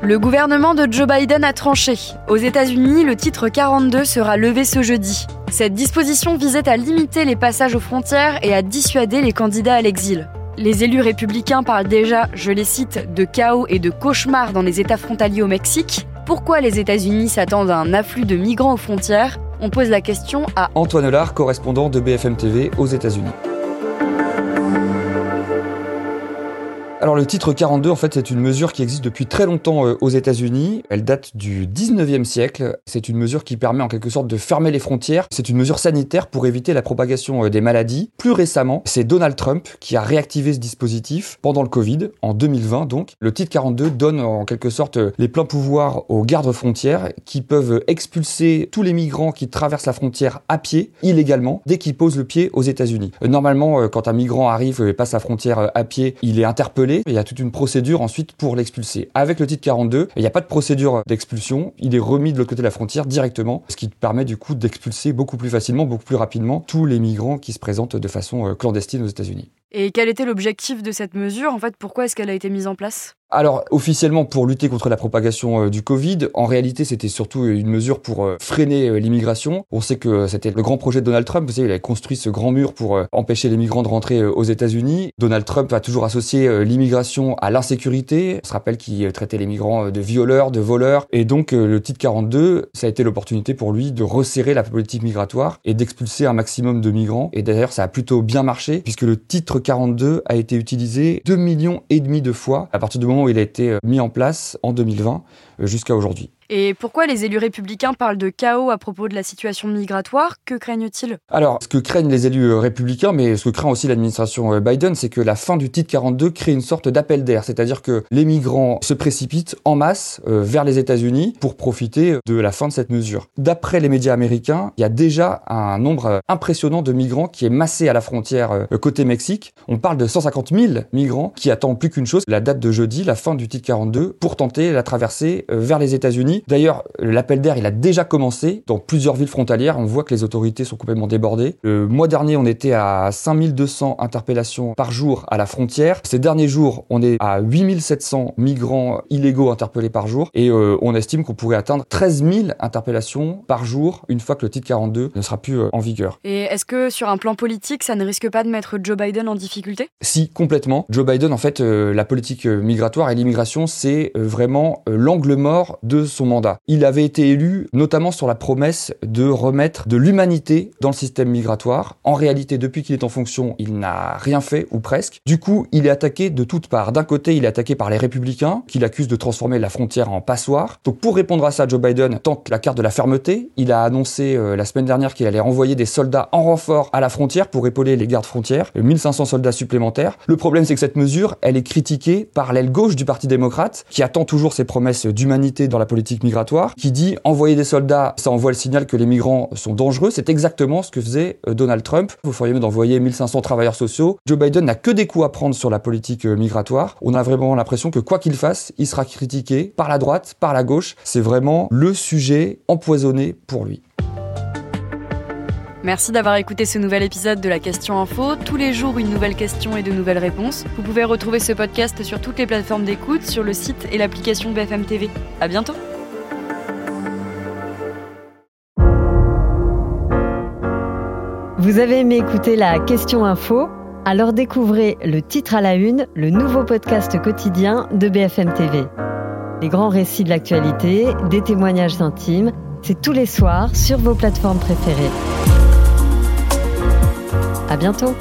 Le gouvernement de Joe Biden a tranché. Aux États-Unis, le titre 42 sera levé ce jeudi. Cette disposition visait à limiter les passages aux frontières et à dissuader les candidats à l'exil. Les élus républicains parlent déjà, je les cite, de chaos et de cauchemars dans les États frontaliers au Mexique. Pourquoi les États-Unis s'attendent à un afflux de migrants aux frontières? On pose la question à Antoine Lard, correspondant de BFM TV aux États-Unis. Alors le titre 42, en fait, c'est une mesure qui existe depuis très longtemps euh, aux États-Unis. Elle date du 19e siècle. C'est une mesure qui permet en quelque sorte de fermer les frontières. C'est une mesure sanitaire pour éviter la propagation euh, des maladies. Plus récemment, c'est Donald Trump qui a réactivé ce dispositif pendant le Covid, en 2020 donc. Le titre 42 donne en quelque sorte euh, les pleins pouvoirs aux gardes frontières qui peuvent expulser tous les migrants qui traversent la frontière à pied, illégalement, dès qu'ils posent le pied aux États-Unis. Normalement, quand un migrant arrive et passe la frontière à pied, il est interpellé il y a toute une procédure ensuite pour l'expulser. Avec le titre 42, il n'y a pas de procédure d'expulsion, il est remis de l'autre côté de la frontière directement, ce qui permet du coup d'expulser beaucoup plus facilement, beaucoup plus rapidement tous les migrants qui se présentent de façon euh, clandestine aux États-Unis. Et quel était l'objectif de cette mesure? En fait, pourquoi est-ce qu'elle a été mise en place? Alors officiellement pour lutter contre la propagation euh, du Covid, en réalité c'était surtout une mesure pour euh, freiner euh, l'immigration. On sait que c'était le grand projet de Donald Trump, vous savez, il a construit ce grand mur pour empêcher les migrants de rentrer aux États-Unis. Donald Trump a toujours associé l'immigration à l'insécurité. On se rappelle qu'il traitait les migrants de violeurs, de voleurs et donc le titre 42, ça a été l'opportunité pour lui de resserrer la politique migratoire et d'expulser un maximum de migrants et d'ailleurs ça a plutôt bien marché puisque le titre 42 a été utilisé 2 millions et demi de fois à partir du moment où il a été euh, mis en place en 2020 euh, jusqu'à aujourd'hui. Et pourquoi les élus républicains parlent de chaos à propos de la situation migratoire? Que craignent-ils? Alors, ce que craignent les élus euh, républicains, mais ce que craint aussi l'administration euh, Biden, c'est que la fin du titre 42 crée une sorte d'appel d'air, c'est-à-dire que les migrants se précipitent en masse euh, vers les États-Unis pour profiter de la fin de cette mesure. D'après les médias américains, il y a déjà un nombre impressionnant de migrants qui est massé à la frontière côté Mexique. On parle de 150 000 migrants qui attendent plus qu'une chose, la date de jeudi, la fin du titre 42, pour tenter la traversée vers les États-Unis D'ailleurs, l'appel d'air, il a déjà commencé dans plusieurs villes frontalières. On voit que les autorités sont complètement débordées. Le mois dernier, on était à 5200 interpellations par jour à la frontière. Ces derniers jours, on est à 8700 migrants illégaux interpellés par jour. Et euh, on estime qu'on pourrait atteindre 13 000 interpellations par jour une fois que le titre 42 ne sera plus euh, en vigueur. Et est-ce que sur un plan politique, ça ne risque pas de mettre Joe Biden en difficulté? Si, complètement. Joe Biden, en fait, euh, la politique migratoire et l'immigration, c'est vraiment l'angle mort de son mandat. Il avait été élu notamment sur la promesse de remettre de l'humanité dans le système migratoire. En réalité, depuis qu'il est en fonction, il n'a rien fait, ou presque. Du coup, il est attaqué de toutes parts. D'un côté, il est attaqué par les républicains, qui l'accusent de transformer la frontière en passoire. Donc pour répondre à ça, Joe Biden tente la carte de la fermeté. Il a annoncé euh, la semaine dernière qu'il allait renvoyer des soldats en renfort à la frontière pour épauler les gardes frontières, 1500 soldats supplémentaires. Le problème, c'est que cette mesure, elle est critiquée par l'aile gauche du Parti démocrate, qui attend toujours ses promesses dans la politique migratoire, qui dit envoyer des soldats, ça envoie le signal que les migrants sont dangereux. C'est exactement ce que faisait euh, Donald Trump. Vous feriez mieux d'envoyer 1500 travailleurs sociaux. Joe Biden n'a que des coups à prendre sur la politique euh, migratoire. On a vraiment l'impression que quoi qu'il fasse, il sera critiqué par la droite, par la gauche. C'est vraiment le sujet empoisonné pour lui. Merci d'avoir écouté ce nouvel épisode de la Question Info. Tous les jours, une nouvelle question et de nouvelles réponses. Vous pouvez retrouver ce podcast sur toutes les plateformes d'écoute, sur le site et l'application BFM TV. À bientôt! Vous avez aimé écouter la question info? Alors découvrez le titre à la une, le nouveau podcast quotidien de BFM TV. Les grands récits de l'actualité, des témoignages intimes, c'est tous les soirs sur vos plateformes préférées. À bientôt